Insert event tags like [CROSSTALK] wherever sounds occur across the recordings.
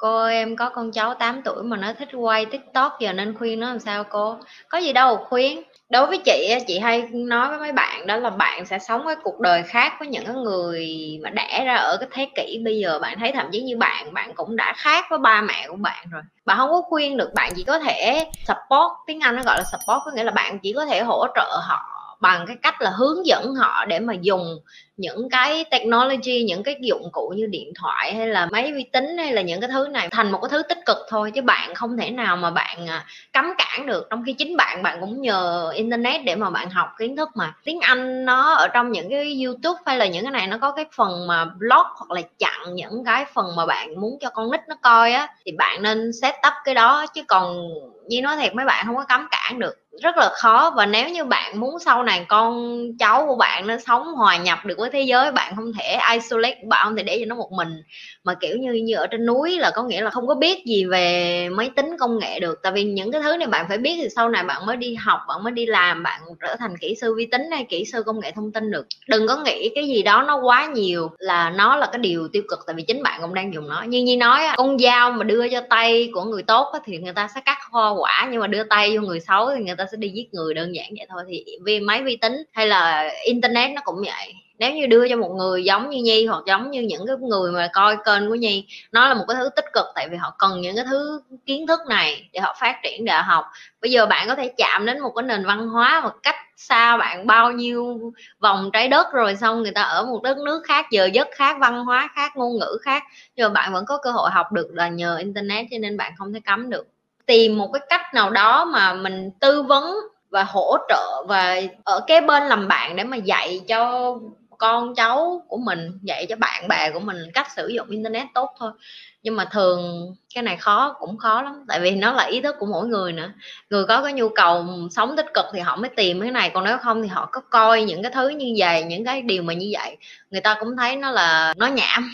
cô, em có con cháu 8 tuổi mà nó thích quay tiktok giờ nên khuyên nó làm sao cô? Có gì đâu khuyên đối với chị chị hay nói với mấy bạn đó là bạn sẽ sống cái cuộc đời khác với những người mà đẻ ra ở cái thế kỷ bây giờ. Bạn thấy thậm chí như bạn bạn cũng đã khác với ba mẹ của bạn rồi. Bạn không có khuyên được, bạn chỉ có thể support, tiếng anh nó gọi là support có nghĩa là bạn chỉ có thể hỗ trợ họ bằng cái cách là hướng dẫn họ để mà dùng những cái technology, những cái dụng cụ như điện thoại hay là máy vi tính hay là những cái thứ này thành một cái thứ tích cực thôi. Chứ bạn không thể nào mà bạn à, cấm cản được. Trong khi chính bạn bạn cũng nhờ internet để mà bạn học kiến thức mà. Tiếng anh nó ở trong những cái youtube hay là những cái này nó có cái phần mà blog hoặc là chặn những cái phần mà bạn muốn cho con nít nó coi á, thì bạn nên set up cái đó. Chứ còn như nói thiệt, mấy bạn không có cấm cản được rất là khó. Và nếu như bạn muốn sau này con cháu của bạn nó sống hòa nhập được với thế giới, bạn không thể isolate, bạn không thể để cho nó một mình. Mà kiểu như như ở trên núi là có nghĩa là không có biết gì về máy tính công nghệ được. Tại vì những cái thứ này bạn phải biết thì sau này bạn mới đi học, bạn mới đi làm, bạn trở thành kỹ sư vi tính hay kỹ sư công nghệ thông tin được. Đừng có nghĩ cái gì đó nó quá nhiều là nó là cái điều tiêu cực, tại vì chính bạn cũng đang dùng nó. Như như nói con dao mà đưa cho tay của người tốt thì người ta sẽ cắt hoa quả, nhưng mà đưa tay vô người xấu thì người ta ta sẽ đi giết người đơn giản vậy thôi. Thì vì máy vi tính hay là internet nó cũng vậy. Nếu như đưa cho một người giống như nhi hoặc giống như những cái người mà coi kênh của nhi, nó là một cái thứ tích cực tại vì họ cần những cái thứ kiến thức này để họ phát triển để học. Bây giờ bạn có thể chạm đến một cái nền văn hóa một cách xa bạn bao nhiêu vòng trái đất rồi xong người ta ở một đất nước khác, giờ giấc khác, văn hóa khác, ngôn ngữ khác, nhưng mà bạn vẫn có cơ hội học được là nhờ internet cho nên bạn không thể cấm được tìm một cái cách nào đó mà mình tư vấn và hỗ trợ và ở cái bên làm bạn để mà dạy cho con cháu của mình, dạy cho bạn bè của mình cách sử dụng internet tốt thôi. Nhưng mà thường cái này khó, cũng khó lắm, tại vì nó là ý thức của mỗi người nữa. Người có cái nhu cầu sống tích cực thì họ mới tìm cái này, còn nếu không thì họ có coi những cái thứ như vậy, những cái điều mà như vậy. Người ta cũng thấy nó là nó nhảm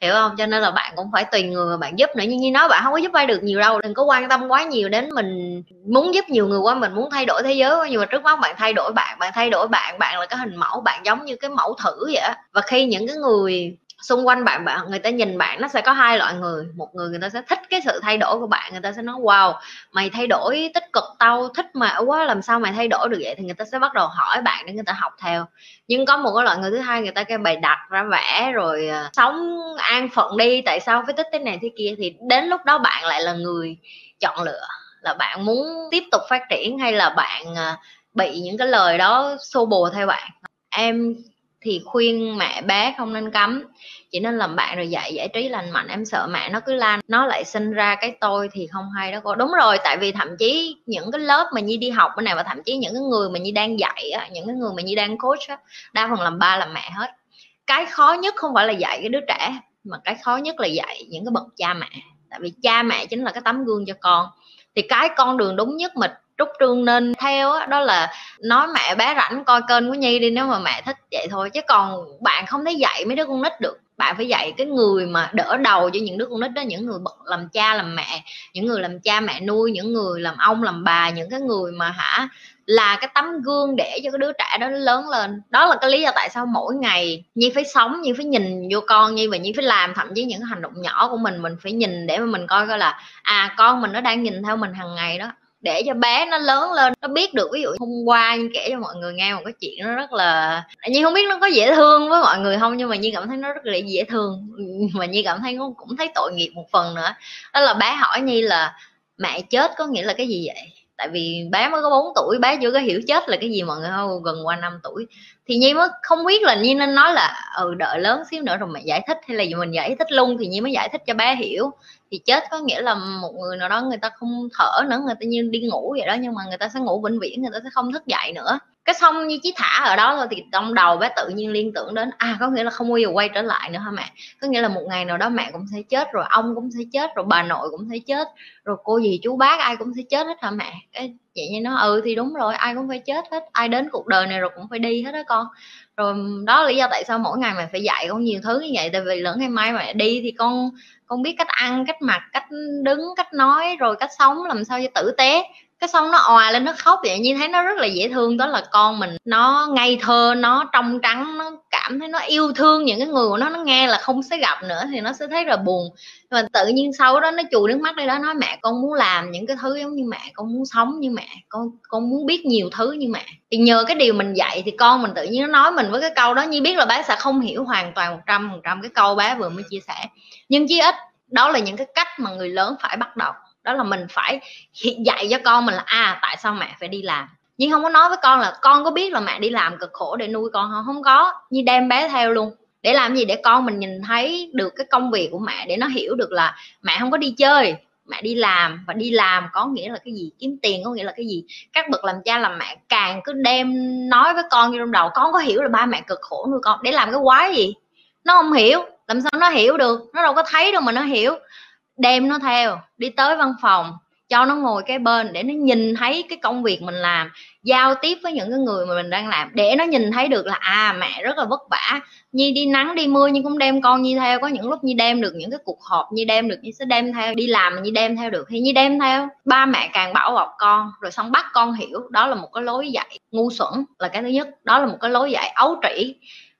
hiểu không? Cho nên là bạn cũng phải tùy người mà bạn giúp nữa. Nhưng như nói bạn không có giúp ai được nhiều đâu. Đừng có quan tâm quá nhiều đến mình muốn giúp nhiều người quá, mình muốn thay đổi thế giới quá. Nhưng mà trước mắt bạn thay đổi bạn bạn thay đổi bạn bạn là cái hình mẫu, bạn giống như cái mẫu thử vậy và khi những cái người xung quanh bạn bạn, người ta nhìn bạn, nó sẽ có hai loại người. Một người người ta sẽ thích cái sự thay đổi của bạn, người ta sẽ nói, wow, mày thay đổi tích cực tao, thích mà quá, làm sao mày thay đổi được vậy? Thì người ta sẽ bắt đầu hỏi bạn để người ta học theo. Nhưng có một cái loại người thứ hai, người ta kêu bày đặt ra vẽ rồi ờ, sống an phận đi, tại sao phải thích thế này thế kia. Thì đến lúc đó bạn lại là người chọn lựa, là bạn muốn tiếp tục phát triển hay là bạn ờ, bị những cái lời đó xô bồ theo bạn? Em thì khuyên mẹ bé không nên cấm. Chỉ nên làm bạn rồi dạy giải trí lành mạnh. Em sợ mẹ nó cứ lan nó lại sinh ra cái tôi thì không hay đó cô. Đúng rồi tại vì thậm chí những cái lớp mà nhi đi học bên này và thậm chí những cái người mà nhi đang dạy á, những cái người mà nhi đang coach á, đa phần làm ba làm mẹ hết. Cái khó nhất không phải là dạy cái đứa trẻ mà cái khó nhất là dạy những cái bậc cha mẹ. Tại vì cha mẹ chính là cái tấm gương cho con. Thì cái con đường đúng nhất mình trúc trương nên theo đó, đó là nói mẹ bé rảnh coi kênh của nhi đi nếu mà mẹ thích vậy thôi. Chứ còn bạn không thể dạy mấy đứa con nít được. Bạn phải dạy cái người mà đỡ đầu cho những đứa con nít đó những người bậc làm cha làm mẹ những người làm cha mẹ nuôi những người làm ông làm bà những cái người mà hả là cái tấm gương để cho cái đứa trẻ đó lớn lên. Đó là cái lý do tại sao mỗi ngày nhi phải sống nhi phải nhìn vô con nhi và nhi phải làm. Thậm chí những hành động nhỏ của mình mình phải nhìn để mà mình coi coi là à con mình nó đang nhìn theo mình hàng ngày đó để cho bé nó lớn lên, nó biết được ví dụ hôm qua như kể cho mọi người nghe một cái chuyện nó rất là nhưng không biết nó có dễ thương với mọi người không, nhưng mà như cảm thấy nó rất là dễ thương. Mà như cảm thấy nó cũng thấy tội nghiệp một phần nữa. Đó là bé hỏi nhi là, mẹ chết có nghĩa là cái gì vậy? Tại vì bé mới có 4 tuổi, bé chưa có hiểu chết là cái gì, mọi người không gần qua 5 tuổi thì nhi mới không biết là nhi nên nói là ừ đợi lớn xíu nữa rồi mẹ giải thích. Hay là gì mình giải thích luôn thì nhi mới giải thích cho bé hiểu. Thì chết có nghĩa là một người nào đó người ta không thở nữa, người ta như đi ngủ vậy đó, nhưng mà người ta sẽ ngủ vĩnh viễn, người ta sẽ không thức dậy nữa. Cái xong như chỉ thả ở đó thôi thì trong đầu bé tự nhiên liên tưởng đến à có nghĩa là không bao giờ quay trở lại nữa hả mẹ? Có nghĩa là một ngày nào đó mẹ cũng sẽ chết, rồi ông cũng sẽ chết, rồi bà nội cũng sẽ chết, rồi cô gì chú bác ai cũng sẽ chết hết hả mẹ? Cái chị như nó ừ thì đúng rồi, ai cũng phải chết hết, ai đến cuộc đời này rồi cũng phải đi hết đó con. Rồi đó là lý do tại sao mỗi ngày mẹ phải dạy con nhiều thứ như vậy, tại vì lỡ ngày mai mẹ đi thì con con biết cách ăn, cách mặc, cách đứng, cách nói, rồi cách sống, làm sao cho tử tế cái xong nó òa lên, nó khóc vậy như thấy nó rất là dễ thương. Đó là con mình, nó ngây thơ, nó trong trắng, nó cảm thấy nó yêu thương những cái người của nó. Nó nghe là không sẽ gặp nữa thì nó sẽ thấy là buồn. Mà tự nhiên sau đó nó chùi nước mắt đi đó nói, mẹ, con muốn làm những cái thứ giống như mẹ, con muốn sống như mẹ, con con muốn biết nhiều thứ như mẹ. Thì nhờ cái điều mình dạy thì con mình tự nhiên nó nói mình với cái câu đó. Như biết là bé sẽ không hiểu hoàn toàn một trăm phần trăm cái câu bé vừa mới chia sẻ. Nhưng chí ít đó là những cái cách mà người lớn phải bắt đầu đó là mình phải dạy cho con mình là à tại sao mẹ phải đi làm? Nhưng không có nói với con là, con có biết là mẹ đi làm cực khổ để nuôi con không? Không có, như đem bé theo luôn. Để làm gì? Để con mình nhìn thấy được cái công việc của mẹ để nó hiểu được là mẹ không có đi chơi, mẹ đi làm. Và đi làm có nghĩa là cái gì? Kiếm tiền có nghĩa là cái gì? Các bậc làm cha làm mẹ càng cứ đem nói với con trong đầu, con có hiểu là ba mẹ cực khổ nuôi con, để làm cái quái gì? Nó không hiểu, làm sao nó hiểu được? Nó đâu có thấy đâu mà nó hiểu đem nó theo, đi tới văn phòng, cho nó ngồi cái bên để nó nhìn thấy cái công việc mình làm, giao tiếp với những cái người mà mình đang làm, để nó nhìn thấy được là à mẹ rất là vất vả, nhi đi nắng đi mưa nhưng cũng đem con nhi theo, có những lúc nhi đem được những cái cuộc họp, nhi đem được, nhi sẽ đem theo, đi làm mà nhi đem theo được, thì nhi đem theo. Ba mẹ càng bảo bọc con, rồi xong bắt con hiểu, đó là một cái lối dạy ngu xuẩn là cái thứ nhất, đó là một cái lối dạy ấu trĩ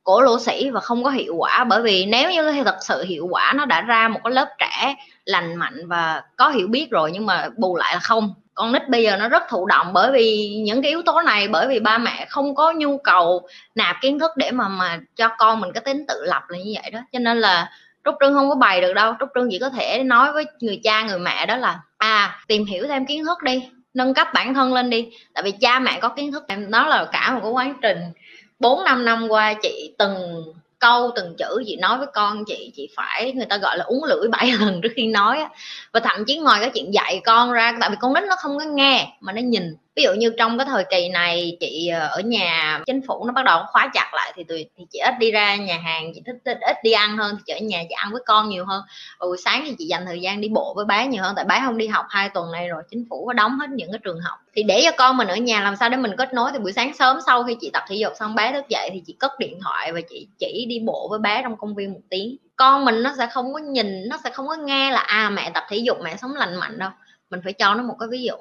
cổ lỗ sĩ và không có hiệu quả. Bởi vì nếu như thật sự hiệu quả, nó đã ra một cái lớp trẻ lành mạnh và có hiểu biết rồi nhưng mà bù lại là không. Con nít bây giờ nó rất thụ động bởi vì những cái yếu tố này, bởi vì ba mẹ không có nhu cầu nạp kiến thức để mà mà cho con mình cái tính tự lập là như vậy đó. Cho nên là trúc trương không có bày được đâu. Trúc trương chỉ có thể nói với người cha, người mẹ đó là à tìm hiểu thêm kiến thức đi, nâng cấp bản thân lên đi. Tại vì cha mẹ có kiến thức nó là cả một cái quá trình bốn năm năm qua chị từng câu từng chữ chị nói với con chị chị phải, người ta gọi là uống lưỡi bảy [LAUGHS] lần trước khi nói và thậm chí ngoài cái chuyện dạy con ra, tại vì con nít nó không có nghe mà nó nhìn ví dụ như trong cái thời kỳ này chị ờ, ở nhà chính phủ nó bắt đầu khóa chặt lại thì tụi thì chị ít đi ra nhà hàng chị thích, thích ít đi ăn hơn thì chị ở nhà chị ăn với con nhiều hơn. Buổi sáng thì chị dành thời gian đi bộ với bé nhiều hơn tại bé không đi học hai tuần này rồi chính phủ có đóng hết những cái trường học. Thì để cho con mình ở nhà làm sao để mình kết nối thì buổi sáng sớm sau khi chị tập thể dục xong bé thức dậy thì chị cất điện thoại và chị chỉ đi bộ với bé trong công viên một tiếng. Con mình nó sẽ không có nhìn nó sẽ không có nghe là à mẹ tập thể dục mẹ sống lành mạnh đâu. Mình phải cho nó một cái ví dụ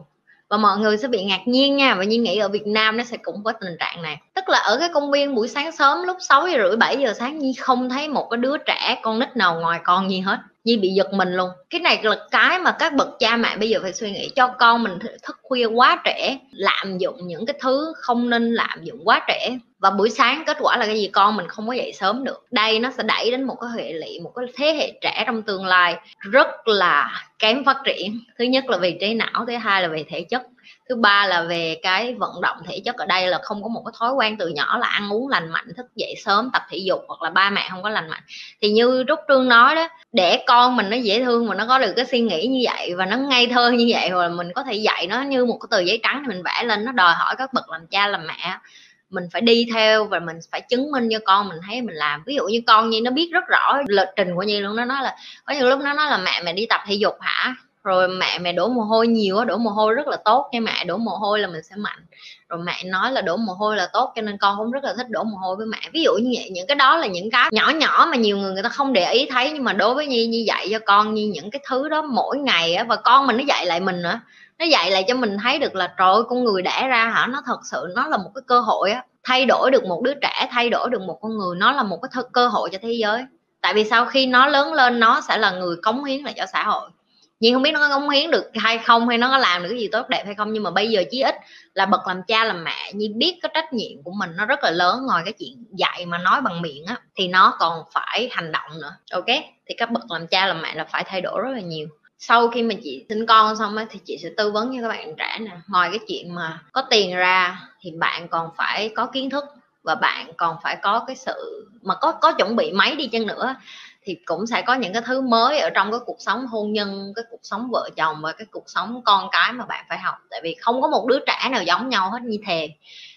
và mọi người sẽ bị ngạc nhiên nha, và nhiên nghĩ ở Việt Nam nó sẽ cũng có tình trạng này. Tức là ở cái công viên buổi sáng sớm lúc 6 giờ rưỡi 7 giờ sáng, Nhi không thấy một cái đứa trẻ con nít nào ngoài con Nhi hết. Nhi bị giật mình luôn. Cái này là cái mà các bậc cha mẹ bây giờ phải suy nghĩ cho con mình thức khuya quá trẻ lạm dụng những cái thứ không nên lạm dụng quá trẻ và buổi sáng kết quả là cái gì? Con mình không có dậy sớm được. Đây nó sẽ đẩy đến một cái hệ lụy một cái thế hệ trẻ trong tương lai rất là kém phát triển. Thứ nhất là về trí não, thứ hai là về thể chất thứ ba là về cái vận động thể chất ở đây là không có một cái thói quen từ nhỏ là ăn uống lành mạnh, thức dậy sớm, tập thể dục hoặc là ba mẹ không có lành mạnh. Thì như trúc trương nói đó, để con mình nó dễ thương mà nó có được cái suy nghĩ như vậy và nó ngây thơ như vậy rồi mình có thể dạy nó như một cái tờ giấy trắng thì mình vẽ lên, nó đòi hỏi các bậc làm cha làm mẹ mình phải đi theo và mình phải chứng minh cho con mình thấy mình làm. Ví dụ như con như nó biết rất rõ lịch trình của nhi luôn, nó nói là, có những lúc nó nói là mẹ mẹ đi tập thể dục hả? Rồi mẹ mẹ đổ mồ hôi nhiều đổ mồ hôi rất là tốt nha mẹ, đổ mồ hôi là mình sẽ mạnh. Rồi mẹ nói là đổ mồ hôi là tốt, cho nên con cũng rất là thích đổ mồ hôi với mẹ. Ví dụ như vậy, những cái đó là những cái nhỏ nhỏ mà nhiều người người ta không để ý thấy, nhưng mà đối với nhi như dạy cho con như những cái thứ đó mỗi ngày á, và con mình nó dạy lại mình nữa. Nó dạy lại cho mình thấy được là, trời ơi, con người đẻ ra hả? Nó thật sự, nó là một cái cơ hội á, thay đổi được một đứa trẻ, thay đổi được một con người. Nó là một cái cơ hội cho thế giới. Tại vì sau khi nó lớn lên, nó sẽ là người cống hiến lại cho xã hội nhưng không biết nó có cống hiến được hay không, hay nó có làm được cái gì tốt đẹp hay không, nhưng mà bây giờ chí ít là bậc làm cha làm mẹ như biết cái trách nhiệm của mình nó rất là lớn ngoài cái chuyện dạy mà nói bằng miệng á, thì nó còn phải hành động nữa. Ok, thì các bậc làm cha làm mẹ là phải thay đổi rất là nhiều. Sau khi mà chị sinh con xong á, thì chị sẽ tư vấn cho các bạn trẻ nè. Ngoài cái chuyện mà có tiền ra thì bạn còn phải có kiến thức và bạn còn phải có cái sự mà có có chuẩn bị máy đi chăng nữa thì cũng sẽ có những cái thứ mới ở trong cái cuộc sống hôn nhân cái cuộc sống vợ chồng và cái cuộc sống con cái mà bạn phải học. Tại vì không có một đứa trẻ nào giống nhau hết như thề.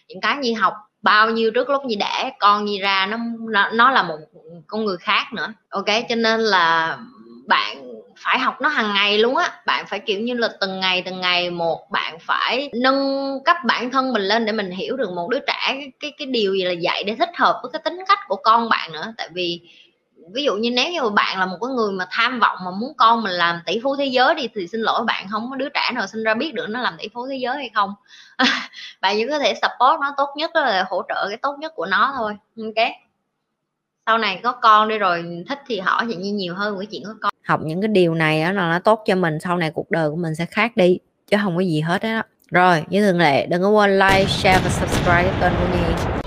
Những cái như học bao nhiêu trước lúc như đẻ con như ra nó nó, nó là một con người khác nữa. Ok cho nên là bạn phải học nó hàng ngày luôn á. Bạn phải kiểu như là từng ngày từng ngày một bạn phải nâng cấp bản thân mình lên để mình hiểu được một đứa trẻ cái cái, cái điều gì là dạy để thích hợp với cái tính cách của con bạn nữa. Tại vì ví dụ như nếu như bạn là một cái người mà tham vọng mà muốn con mình làm tỷ phú thế giới đi, thì xin lỗi bạn không có đứa trẻ nào sinh ra biết được nó làm tỷ phú thế giới hay không. [LAUGHS] Bạn chỉ có thể support nó tốt nhất đó là hỗ trợ cái tốt nhất của nó thôi. Ok. Sau này có con đi rồi, thích thì hỏi chị như nhiều hơn cái chuyện có con. Học những cái điều này đó là nó tốt cho mình, sau này cuộc đời của mình sẽ khác đi, chứ không có gì hết đó rồi, như thường lệ, đừng có quên like, share và subscribe kênh của nhi.